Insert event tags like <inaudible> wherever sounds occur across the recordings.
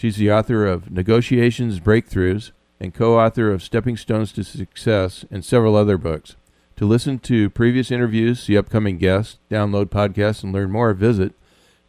She's the author of Negotiations Breakthroughs and co author of Stepping Stones to Success and several other books. To listen to previous interviews, see upcoming guests, download podcasts, and learn more, visit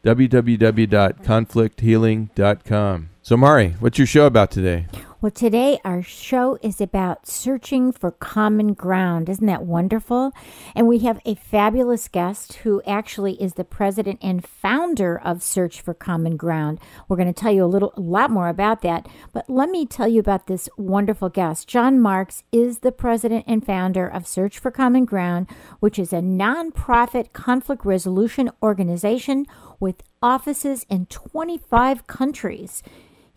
www.conflicthealing.com. So, Mari, what's your show about today? Well, today our show is about searching for common ground. Isn't that wonderful? And we have a fabulous guest who actually is the president and founder of Search for Common Ground. We're going to tell you a little a lot more about that, but let me tell you about this wonderful guest. John Marks is the president and founder of Search for Common Ground, which is a nonprofit conflict resolution organization with offices in 25 countries.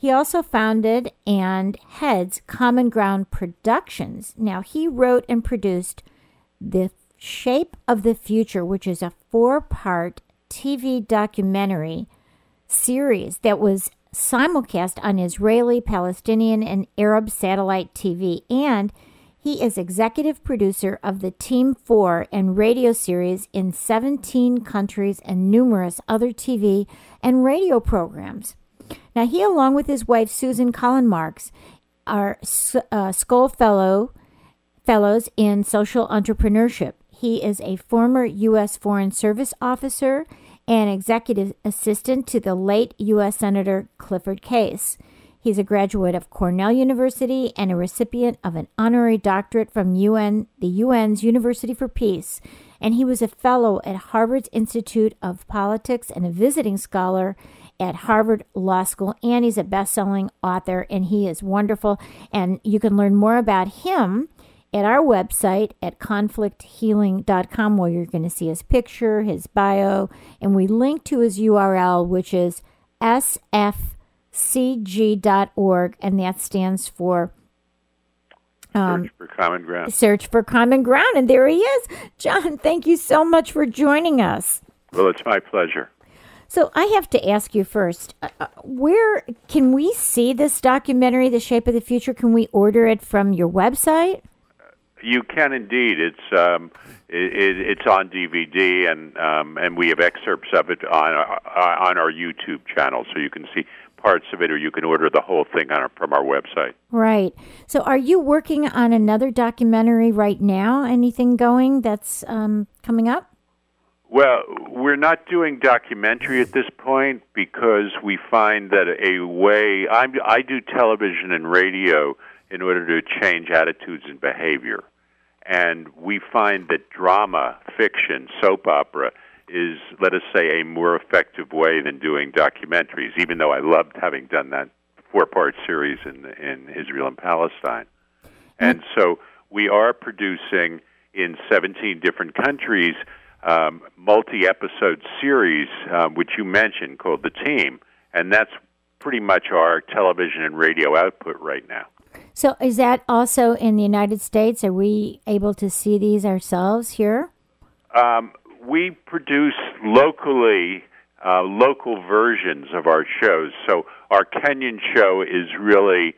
He also founded and heads Common Ground Productions. Now, he wrote and produced The Shape of the Future, which is a four part TV documentary series that was simulcast on Israeli, Palestinian, and Arab satellite TV. And he is executive producer of the Team 4 and radio series in 17 countries and numerous other TV and radio programs. Now, he, along with his wife, Susan Collin Marks, are uh, Skoll Fellow, Fellows in Social Entrepreneurship. He is a former U.S. Foreign Service officer and executive assistant to the late U.S. Senator Clifford Case. He's a graduate of Cornell University and a recipient of an honorary doctorate from UN, the UN's University for Peace. And he was a fellow at Harvard's Institute of Politics and a visiting scholar at Harvard Law School, and he's a best selling author, and he is wonderful. And you can learn more about him at our website at conflicthealing.com, where you're going to see his picture, his bio, and we link to his URL, which is sfcg.org, and that stands for. Um, search for common ground. Search for common ground. And there he is. John, thank you so much for joining us. Well, it's my pleasure. So I have to ask you first, uh, uh, where can we see this documentary, The Shape of the Future? Can we order it from your website? You can indeed. It's um, it, it's on DVD, and um, and we have excerpts of it on uh, on our YouTube channel, so you can see parts of it, or you can order the whole thing our, from our website. Right. So, are you working on another documentary right now? Anything going that's um, coming up? Well, we're not doing documentary at this point because we find that a way I'm, I do television and radio in order to change attitudes and behavior, and we find that drama, fiction, soap opera is, let us say, a more effective way than doing documentaries. Even though I loved having done that four-part series in in Israel and Palestine, and so we are producing in 17 different countries um, multi-episode series, um, which you mentioned, called The Team, and that's pretty much our television and radio output right now. So, is that also in the United States? Are we able to see these ourselves here? Um, we produce locally uh, local versions of our shows. So, our Kenyan show is really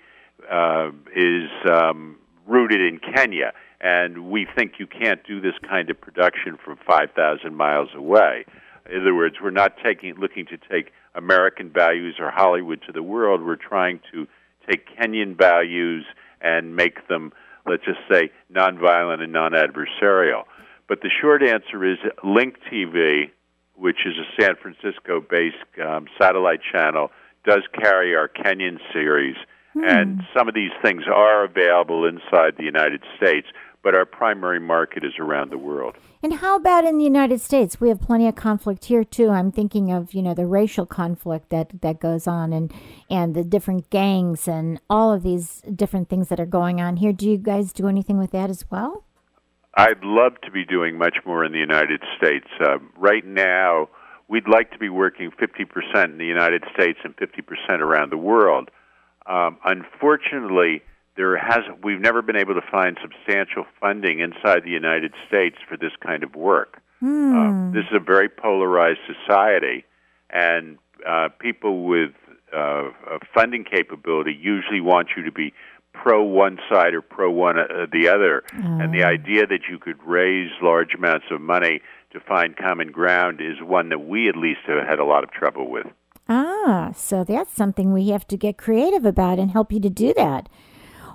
uh, is um, rooted in Kenya and we think you can't do this kind of production from 5,000 miles away. In other words, we're not taking looking to take American values or Hollywood to the world. We're trying to take Kenyan values and make them, let's just say, nonviolent and non-adversarial. But the short answer is Link TV, which is a San Francisco-based um, satellite channel, does carry our Kenyan series, Hmm. and some of these things are available inside the United States, but our primary market is around the world. And how about in the United States? We have plenty of conflict here too. I'm thinking of you know the racial conflict that that goes on, and and the different gangs and all of these different things that are going on here. Do you guys do anything with that as well? I'd love to be doing much more in the United States. Uh, right now, we'd like to be working 50% in the United States and 50% around the world. Um, unfortunately, there has we've never been able to find substantial funding inside the United States for this kind of work. Uh, this is a very polarized society, and uh, people with uh, uh, funding capability usually want you to be pro one side or pro one uh, the other. And the idea that you could raise large amounts of money to find common ground is one that we at least have had a lot of trouble with. Ah, so that's something we have to get creative about and help you to do that.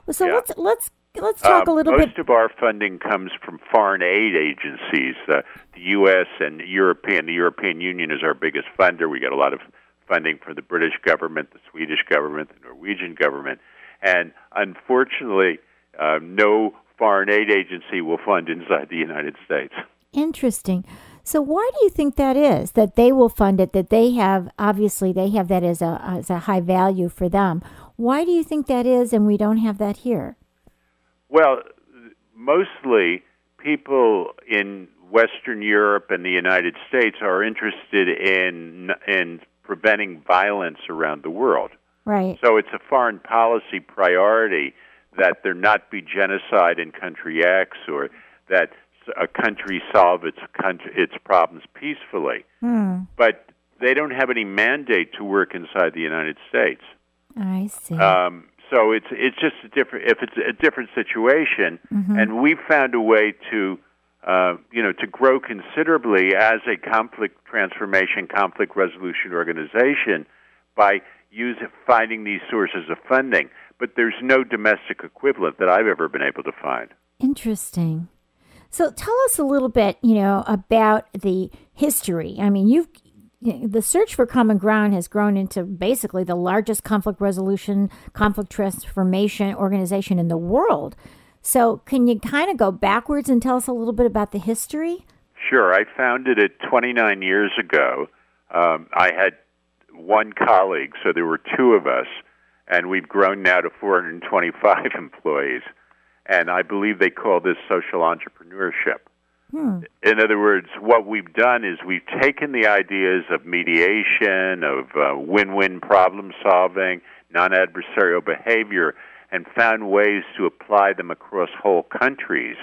So Yeah. let's let's let's talk a Um, little most bit. Most of our funding comes from foreign aid agencies, uh, the U.S. and European. The European Union is our biggest funder. We get a lot of funding from the British government, the Swedish government, the Norwegian government, and unfortunately, uh, no foreign aid agency will fund inside the United States. Interesting. So why do you think that is? That they will fund it. That they have obviously they have that as a as a high value for them. Why do you think that is, and we don't have that here? Well, mostly people in Western Europe and the United States are interested in in preventing violence around the world. Right. So it's a foreign policy priority that there not be genocide in country X or that a country solve its country, its problems peacefully. Hmm. But they don't have any mandate to work inside the United States. I see. Um, so it's it's just a different if it's a different situation, and we found a way to uh, you know to grow considerably as a conflict transformation, conflict resolution organization by using finding these sources of funding. But there's no domestic equivalent that I've ever been able to find. Interesting. So tell us a little bit, you know, about the history. I mean, you've the search for common ground has grown into basically the largest conflict resolution, conflict transformation organization in the world. So, can you kind of go backwards and tell us a little bit about the history? Sure, I founded it 29 years ago. Um, I had one colleague, so there were two of us, and we've grown now to 425 <laughs> employees. And I believe they call this social entrepreneurship. In other words, what we've done is we've taken the ideas of mediation, of uh, win win problem solving, non adversarial behavior, and found ways to apply them across whole countries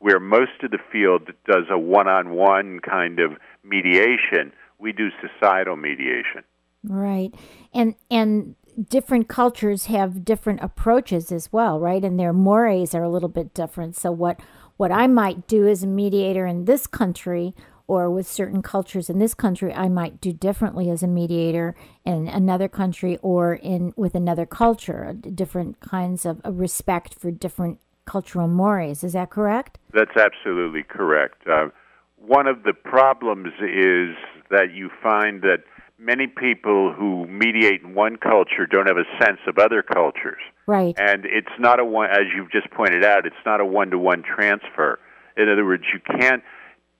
where most of the field does a one on one kind of mediation. We do societal mediation. Right. And and different cultures have different approaches as well, right? And their mores are a little bit different. So what what I might do as a mediator in this country or with certain cultures in this country I might do differently as a mediator in another country or in with another culture, different kinds of of respect for different cultural mores. Is that correct? That's absolutely correct. Uh, one of the problems is that you find that many people who mediate in one culture don't have a sense of other cultures. Right. And it's not a one, as you've just pointed out, it's not a one to one transfer. In other words, you can't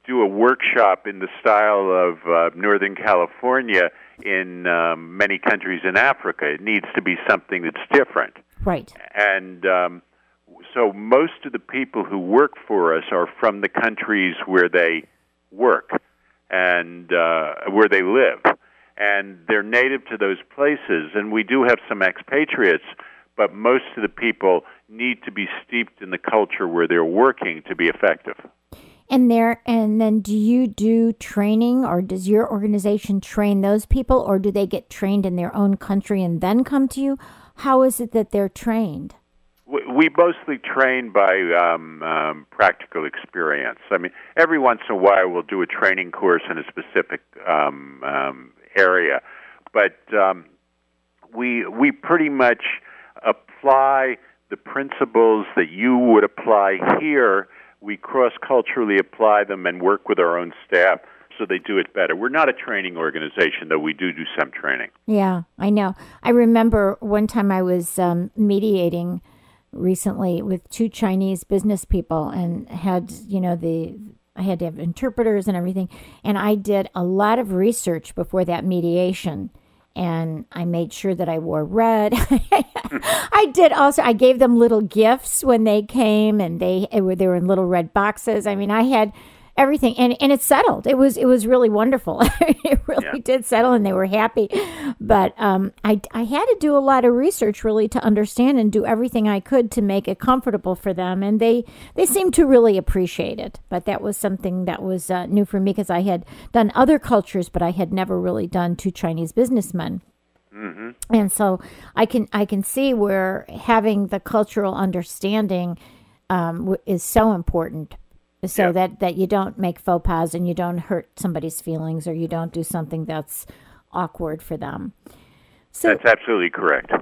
do a workshop in the style of uh, Northern California in um, many countries in Africa. It needs to be something that's different. Right. And um, so most of the people who work for us are from the countries where they work and uh, where they live. And they're native to those places. And we do have some expatriates, but most of the people need to be steeped in the culture where they're working to be effective. And there and then do you do training or does your organization train those people or do they get trained in their own country and then come to you? How is it that they're trained? We- We mostly train by um, um, practical experience. I mean, every once in a while we'll do a training course in a specific um, um, area, but um, we we pretty much apply the principles that you would apply here. We cross culturally apply them and work with our own staff so they do it better. We're not a training organization, though we do do some training. Yeah, I know. I remember one time I was um, mediating recently with two Chinese business people and had, you know, the I had to have interpreters and everything. And I did a lot of research before that mediation. And I made sure that I wore red. <laughs> I did also. I gave them little gifts when they came, and they they were in little red boxes. I mean, I had everything. And and it settled. It was it was really wonderful. <laughs> It really yeah. did settle and they were happy. But um, I, I had to do a lot of research really to understand and do everything i could to make it comfortable for them. And they they seemed to really appreciate it. But that was something that was uh, new for me because i had done other cultures but i had never really done two chinese businessmen. Mm-hmm. and so i can i can see where having the cultural understanding um, is so important so yeah. that that you don't make faux pas and you don't hurt somebody's feelings or you don't do something that's awkward for them. So that's absolutely correct.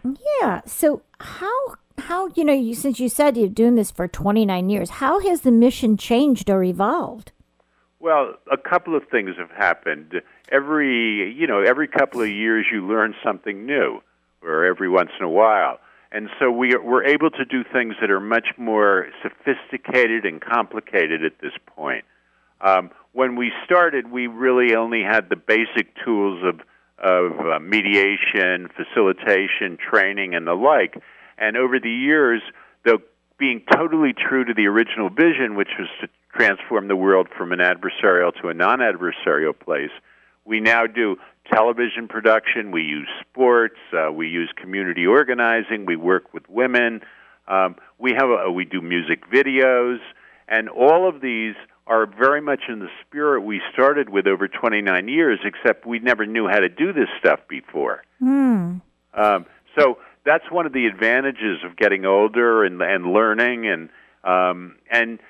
Yeah. So how how you know you since you said you're doing this for 29 years, how has the mission changed or evolved? Well, a couple of things have happened. Every you know every couple of years you learn something new, or every once in a while. And so we are, we're able to do things that are much more sophisticated and complicated at this point. Um, when we started, we really only had the basic tools of, of uh, mediation, facilitation, training, and the like. And over the years, though being totally true to the original vision, which was to transform the world from an adversarial to a non adversarial place, we now do television production, we use sports, uh, we use community organizing, we work with women, um, we have a, we do music videos, and all of these are very much in the spirit we started with over 29 years, except we never knew how to do this stuff before. Mm. Um, so that's one of the advantages of getting older and, and learning, and um, and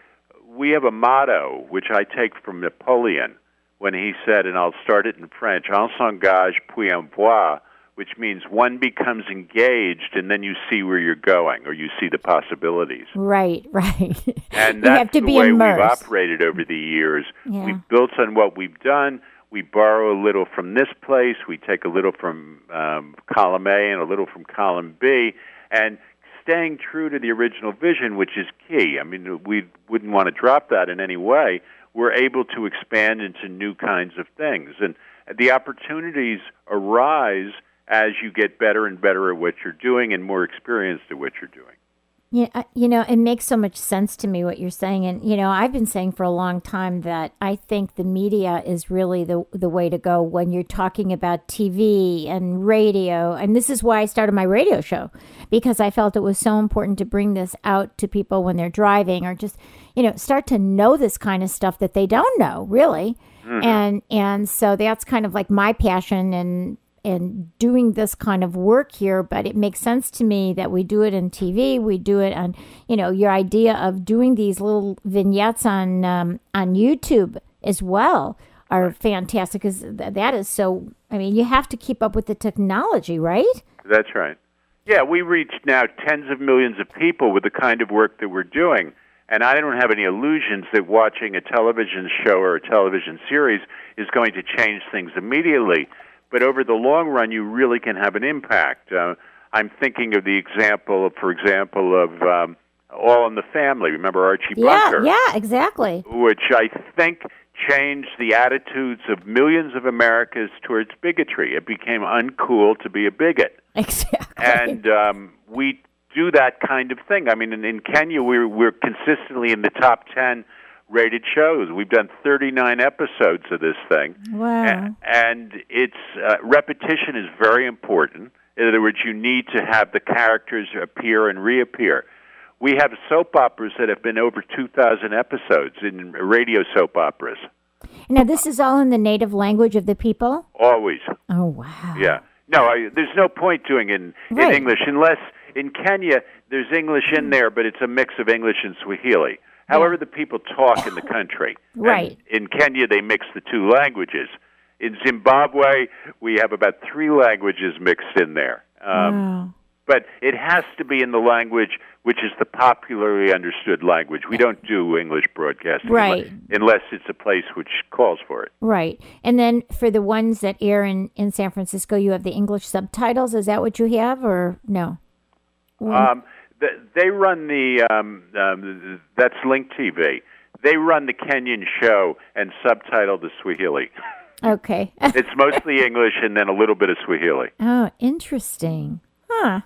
we have a motto which I take from Napoleon when he said, and I'll start it in French, "On s'engage puis on voit," which means one becomes engaged and then you see where you're going or you see the possibilities. Right, <laughs> right. And that's the way immersed. we've operated over the years. Yeah. We've built on what we've done. We borrow a little from this place. We take a little from um, column A and a little from column B, and staying true to the original vision, which is key. I mean, we wouldn't want to drop that in any way we're able to expand into new kinds of things. And the opportunities arise as you get better and better at what you're doing and more experienced at what you're doing. Yeah, you know, it makes so much sense to me what you're saying, and you know, I've been saying for a long time that I think the media is really the the way to go when you're talking about TV and radio, and this is why I started my radio show because I felt it was so important to bring this out to people when they're driving or just you know start to know this kind of stuff that they don't know really, mm-hmm. and and so that's kind of like my passion and and doing this kind of work here, but it makes sense to me that we do it in TV. We do it on, you know, your idea of doing these little vignettes on um, on YouTube as well are fantastic because th- that is so. I mean, you have to keep up with the technology, right? That's right. Yeah, we reach now tens of millions of people with the kind of work that we're doing. And I don't have any illusions that watching a television show or a television series is going to change things immediately but over the long run, you really can have an impact. Uh, I'm thinking of the example, of, for example, of um, All in the Family. Remember Archie yeah, Bunker? Yeah, exactly. Which I think changed the attitudes of millions of Americans towards bigotry. It became uncool to be a bigot. <laughs> Exactly. And um, we do that kind of thing. I mean, in, in Kenya, we're, we're consistently in the top 10 rated shows. We've done 39 episodes of this thing. Wow. And it's uh, repetition is very important. In other words, you need to have the characters appear and reappear. We have soap operas that have been over 2,000 episodes in radio soap operas. Now, this is all in the native language of the people? Always. Oh, wow. Yeah. No, I, there's no point doing it in, right. in English unless in Kenya there's English in there, but it's a mix of English and Swahili however yeah. the people talk in the <laughs> country. right. And in Kenya, they mix the two languages. In Zimbabwe, we have about three languages mixed in there. Um, wow. but it has to be in the language which is the popularly understood language. We don't do English broadcasting Right. unless, it's a place which calls for it. Right. And then for the ones that air in, in San Francisco, you have the English subtitles. Is that what you have or no? Um, they run the um, um, that's Link TV. They run the Kenyan show and subtitle the Swahili. Okay. <laughs> It's mostly English and then a little bit of Swahili. oh, interesting. Huh.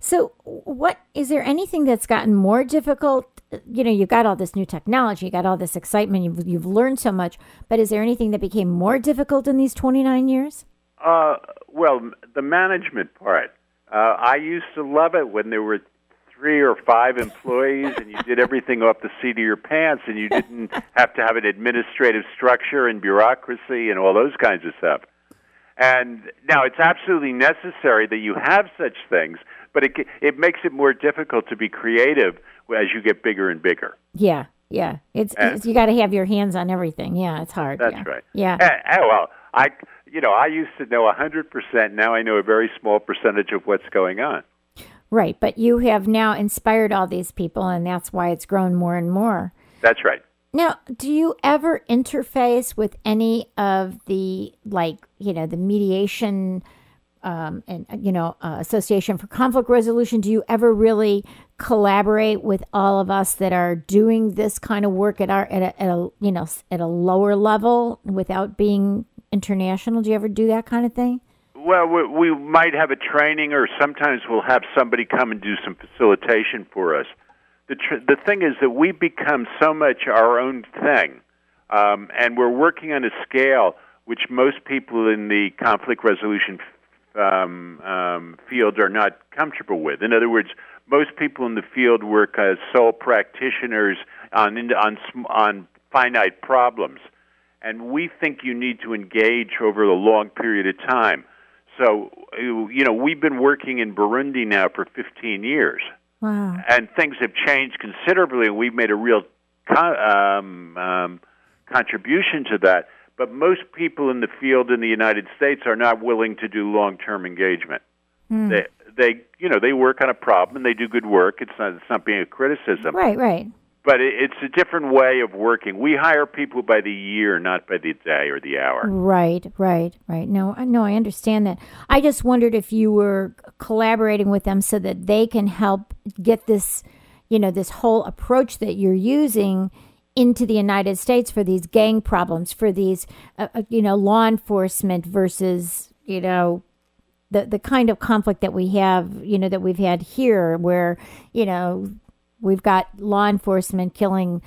So, what is there anything that's gotten more difficult? You know, you got all this new technology, you got all this excitement, you've, you've learned so much, but is there anything that became more difficult in these 29 years? Uh, well, the management part. Uh, I used to love it when there were three or five employees and you did everything off the seat of your pants and you didn't have to have an administrative structure and bureaucracy and all those kinds of stuff. And now it's absolutely necessary that you have such things, but it, it makes it more difficult to be creative as you get bigger and bigger. Yeah, yeah. It's, Uh, it's you got to have your hands on everything. Yeah, it's hard. That's yeah. right. Yeah. Eh, eh, well, I, you know, I used to know a 100%. Now I know a very small percentage of what's going on. Right, but you have now inspired all these people, and that's why it's grown more and more. That's right. Now, do you ever interface with any of the, like, you know, the mediation um, and, uh, you know, uh, Association for Conflict Resolution? Do you ever really collaborate with all of us that are doing this kind of work at our, at a, at a you know, at a lower level without being international? Do you ever do that kind of thing? Well, we, we might have a training, or sometimes we'll have somebody come and do some facilitation for us. The tr- the thing is that we become so much our own thing, um, and we're working on a scale which most people in the conflict resolution um, um, field are not comfortable with. In other words, most people in the field work as sole practitioners on on on finite problems, and we think you need to engage over a long period of time. So, you know, we've been working in Burundi now for 15 years, Wow. and things have changed considerably, and we've made a real um, um, contribution to that. But most people in the field in the United States are not willing to do long-term engagement. They, they, you know, they work on a problem and they do good work. It's not, it's not being a criticism, Right, right. But it's a different way of working. We hire people by the year, not by the day or the hour. Right, right, right. No, no, I understand that. I just wondered if you were collaborating with them so that they can help get this, you know, this whole approach that you're using into the United States for these gang problems, for these, uh, uh, you know, law enforcement versus, you know, the the kind of conflict that we have, you know, that we've had here, where you know we've got law enforcement killing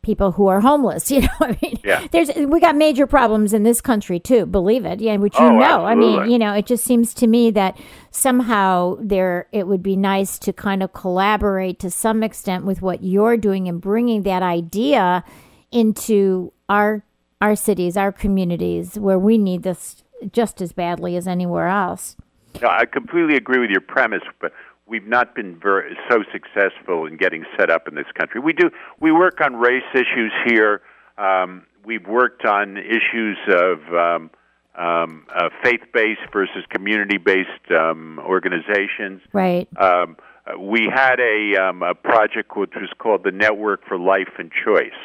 people who are homeless. <laughs> You know, I mean, Yeah. there's we got major problems in this country too. Believe it, yeah, which you Oh, know. I mean, you know, it just seems to me that somehow there it would be nice to kind of collaborate to some extent with what you're doing and bringing that idea into our our cities, our communities, where we need this just as badly as anywhere else. No, I completely agree with your premise, but we've not been very, so successful in getting set up in this country. We do we work on race issues here. Um, we've worked on issues of um, um, uh, faith-based versus community-based um, organizations. Right. Um, we had a, um, a project which was called the Network for Life and Choice,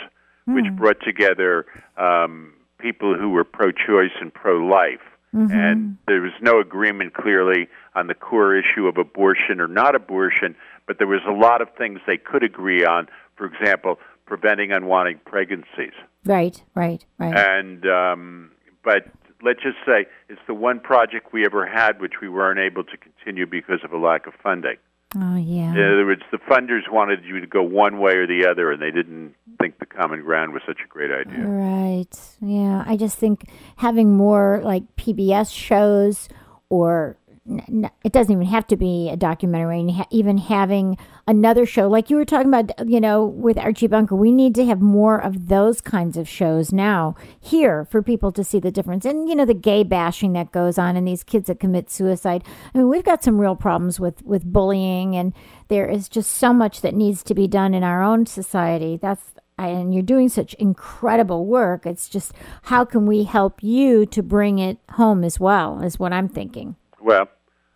which brought together um, people who were pro-choice and pro-life. And there was no agreement clearly on the core issue of abortion or not abortion, but there was a lot of things they could agree on. For example, preventing unwanted pregnancies. Right. Right. Right. And um, but let's just say it's the one project we ever had which we weren't able to continue because of a lack of funding. Oh yeah. In other words, the funders wanted you to go one way or the other, and they didn't think the common ground was such a great idea. Right. Yeah. I just think having more like PBS shows or it doesn't even have to be a documentary and ha- even having another show like you were talking about you know with Archie Bunker we need to have more of those kinds of shows now here for people to see the difference and you know the gay bashing that goes on and these kids that commit suicide I mean we've got some real problems with with bullying and there is just so much that needs to be done in our own society that's and you're doing such incredible work. It's just how can we help you to bring it home as well, is what I'm thinking. Well,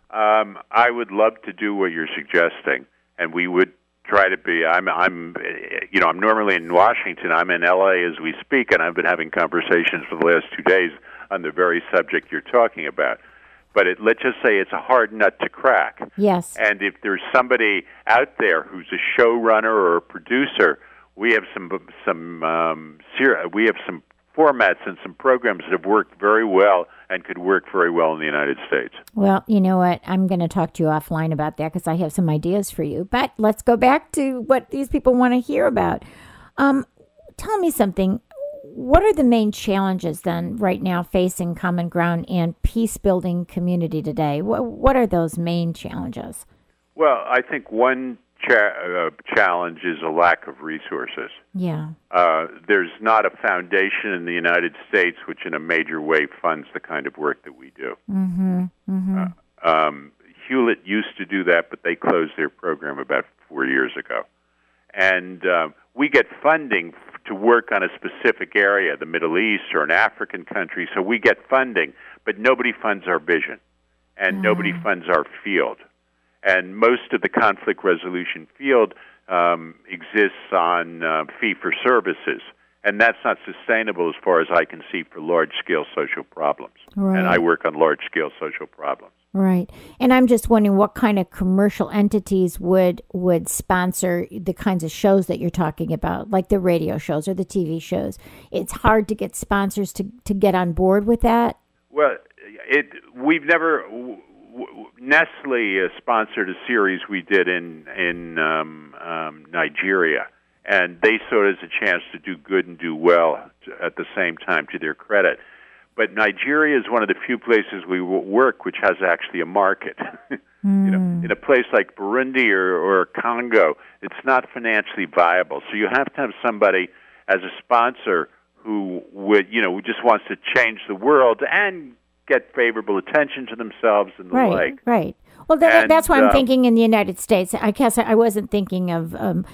Um, I would love to do what you're suggesting, and we would try to be. I'm, I'm, you know, I'm normally in Washington. I'm in LA as we speak, and I've been having conversations for the last two days on the very subject you're talking about. But it, let's just say it's a hard nut to crack. Yes. And if there's somebody out there who's a showrunner or a producer, we have some some um, we have some formats and some programs that have worked very well and could work very well in the United States. Well, you know what? I'm going to talk to you offline about that because I have some ideas for you. But let's go back to what these people want to hear about. Um, tell me something. What are the main challenges then right now facing Common Ground and peace building community today? What, what are those main challenges? Well, I think one cha- uh, challenge is a lack of resources. Yeah. Uh, there's not a foundation in the United States which, in a major way, funds the kind of work that we do. Mm-hmm. Mm-hmm. Uh, um, Hewlett used to do that, but they closed their program about four years ago. And uh, we get funding f- to work on a specific area, the Middle East or an African country, so we get funding, but nobody funds our vision, and mm. nobody funds our field and most of the conflict resolution field um, exists on uh, fee for services. And that's not sustainable as far as I can see for large scale social problems. Right. And I work on large scale social problems. Right. And I'm just wondering what kind of commercial entities would would sponsor the kinds of shows that you're talking about, like the radio shows or the TV shows. It's hard to get sponsors to, to get on board with that. Well, it we've never Nestle uh, sponsored a series we did in in um, um, Nigeria, and they saw it as a chance to do good and do well to, at the same time, to their credit. But Nigeria is one of the few places we work which has actually a market. mm. <laughs> You know, Hmm. in a place like Burundi or, or Congo, it's not financially viable. So you have to have somebody as a sponsor who would, you know, who just wants to change the world and get favorable attention to themselves and the right, like. Right. Well, that, And, that's why I'm uh, thinking in the United States. I guess I wasn't thinking of um,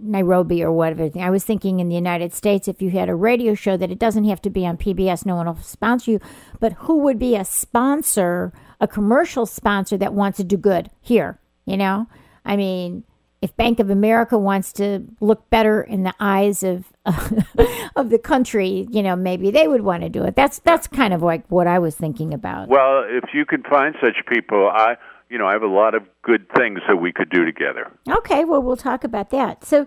Nairobi or whatever. I was thinking in the United States, if you had a radio show, that it doesn't have to be on PBS, no one will sponsor you, but who would be a sponsor, a commercial sponsor that wants to do good here? You know, I mean, if Bank of America wants to look better in the eyes of <laughs> of the country, you know, maybe they would want to do it. That's that's kind of like what I was thinking about. Well, if you can find such people, I, you know, I have a lot of good things that we could do together. Okay, well, we'll talk about that. So,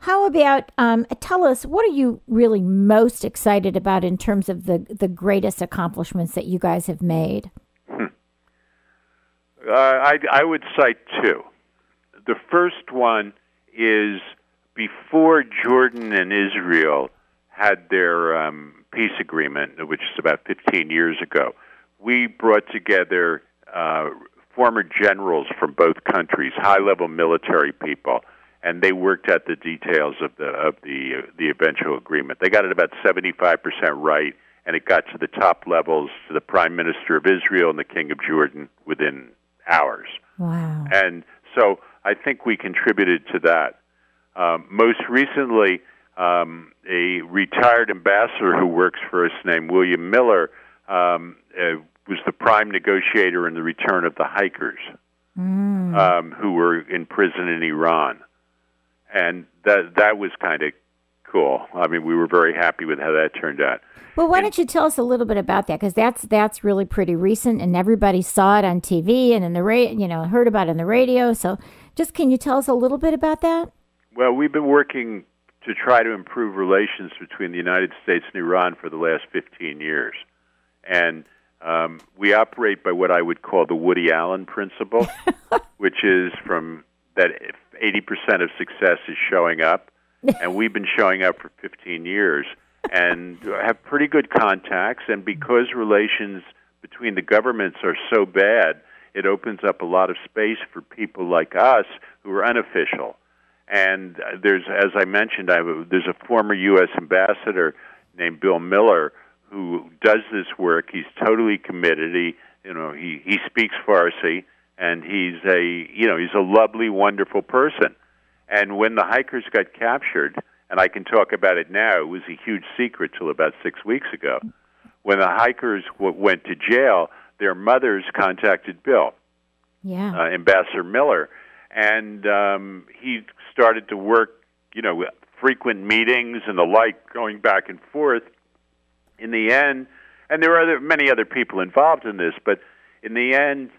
how about um, tell us what are you really most excited about in terms of the the greatest accomplishments that you guys have made? Uh, I, I would cite two. The first one is before Jordan and Israel had their um, peace agreement, which is about 15 years ago, we brought together uh, former generals from both countries, high-level military people, and they worked out the details of the of the uh, the eventual agreement. They got it about 75% right, and it got to the top levels to the Prime Minister of Israel and the King of Jordan within hours. Wow. And so I think we contributed to that. Um, most recently, um, a retired ambassador who works for us named William Miller um, uh, was the prime negotiator in the return of the hikers Mm. um, who were in prison in Iran. And that that was kind of cool. I mean, we were very happy with how that turned out. Well, why don't you tell us a little bit about that? Because that's that's really pretty recent, and everybody saw it on TV and in the ra- you know, heard about it in the radio. So, just can you tell us a little bit about that? Well, we've been working to try to improve relations between the United States and Iran for the last 15 years. And um, we operate by what I would call the Woody Allen principle, <laughs> which is from that 80% of success is showing up. <laughs> And we've been showing up for 15 years and have pretty good contacts. And because relations between the governments are so bad, it opens up a lot of space for people like us who are unofficial. And uh, there's, as I mentioned, I have there's a former U.S. ambassador named Bill Miller who does this work. He's totally committed. He, you know, he he speaks Farsi, and he's a, you know, he's a lovely, wonderful person. And when the hikers got captured, and I can talk about it now, it was a huge secret till about six weeks ago. When the hikers w- went to jail, their mothers contacted Bill Yeah. uh, Ambassador Miller, and um, he started to work, you know, frequent meetings and the like, going back and forth. In the end, and there were other, many other people involved in this, but in the end,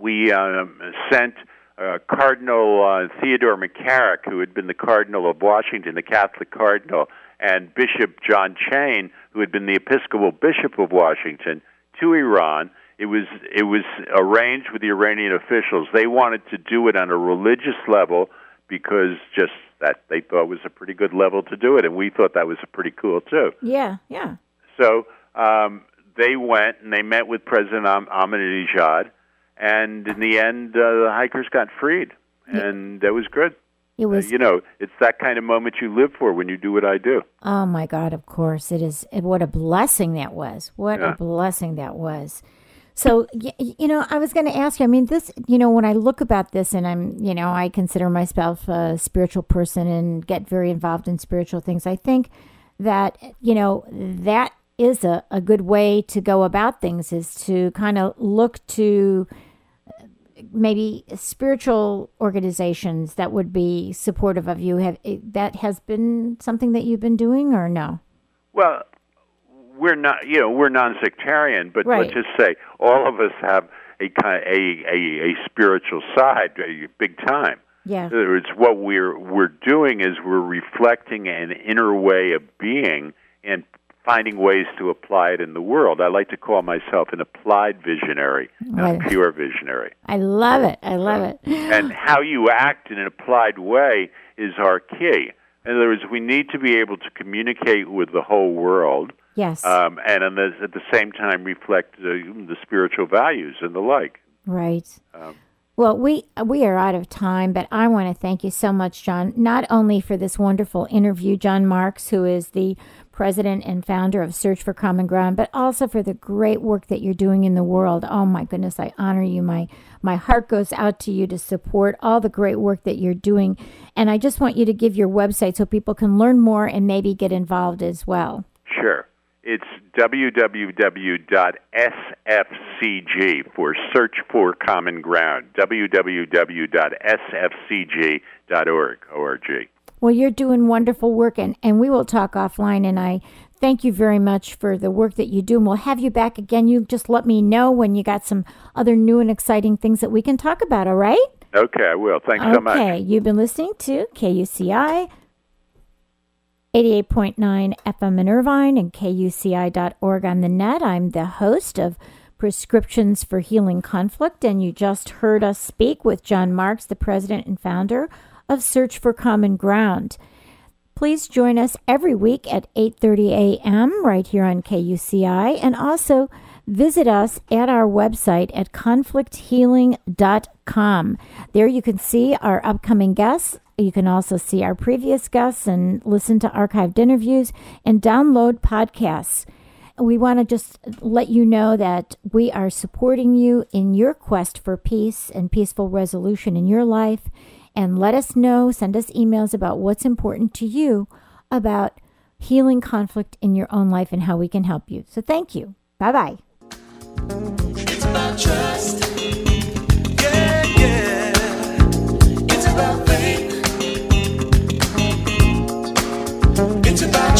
we um, sent uh, Cardinal uh, Theodore McCarrick, who had been the Cardinal of Washington, the Catholic Cardinal, and Bishop John Chane, who had been the Episcopal Bishop of Washington, to Iran. It was it was arranged with the Iranian officials. They wanted to do it on a religious level because just that they thought was a pretty good level to do it, and we thought that was a pretty cool too. Yeah, yeah. So um, they went and they met with President Am- Ahmadinejad, and in the end, uh, the hikers got freed, and that was good. It uh, was. You know, it's that kind of moment you live for when you do what I do. Oh my God! Of course, it is. What a blessing that was. What Yeah. a blessing that was. So you know, I was going to ask you. I mean, this. You know, when I look about this, and I'm, you know, I consider myself a spiritual person and get very involved in spiritual things. I think that you know that is a, a good way to go about things is to kind of look to maybe spiritual organizations that would be supportive of you have eh, that has been something that you've been doing or no Well, we're not, you know, we're non-sectarian, but Right. let's just say all of us have a kind, a, a, a spiritual side, a big time. yeah In other words, what we're we're doing is we're reflecting an inner way of being and finding ways to apply it in the world. I like to call myself an applied visionary, not Right. a pure visionary. i love it i love it And how you act in an applied way is our key. In other words, we need to be able to communicate with the whole world, yes um, and the, at the same time reflect the, the spiritual values and the like. right Um, well we we are out of time but i want to thank you so much john not only for this wonderful interview john marks who is the president and founder of search for common ground but also for the great work that you're doing in the world. Oh my goodness i honor you. My my heart goes out to you to support all the great work that you're doing and i just want you to give your website so people can learn more and maybe get involved as well. Sure. It's www.sfcg for Search for Common Ground. www.sfcg.org. O-R-G. Well, you're doing wonderful work, and, and we will talk offline. And I thank you very much for the work that you do. And we'll have you back again. You just let me know when you got some other new and exciting things that we can talk about, all right? Okay, I will. Thanks so much. Okay, you've been listening to KUCI 88.9 FM in Irvine and KUCI.org on the net. I'm the host of Prescriptions for Healing Conflict, and you just heard us speak with John Marks, the president and founder of Search for Common Ground. Please join us every week at 8:30 a.m. right here on KUCI and also visit us at our website at conflicthealing.com. There you can see our upcoming guests. You can also see our previous guests and listen to archived interviews and download podcasts. We want to just let you know that we are supporting you in your quest for peace and peaceful resolution in your life. And let us know, send us emails about what's important to you about healing conflict in your own life and how we can help you. So thank you. Bye bye.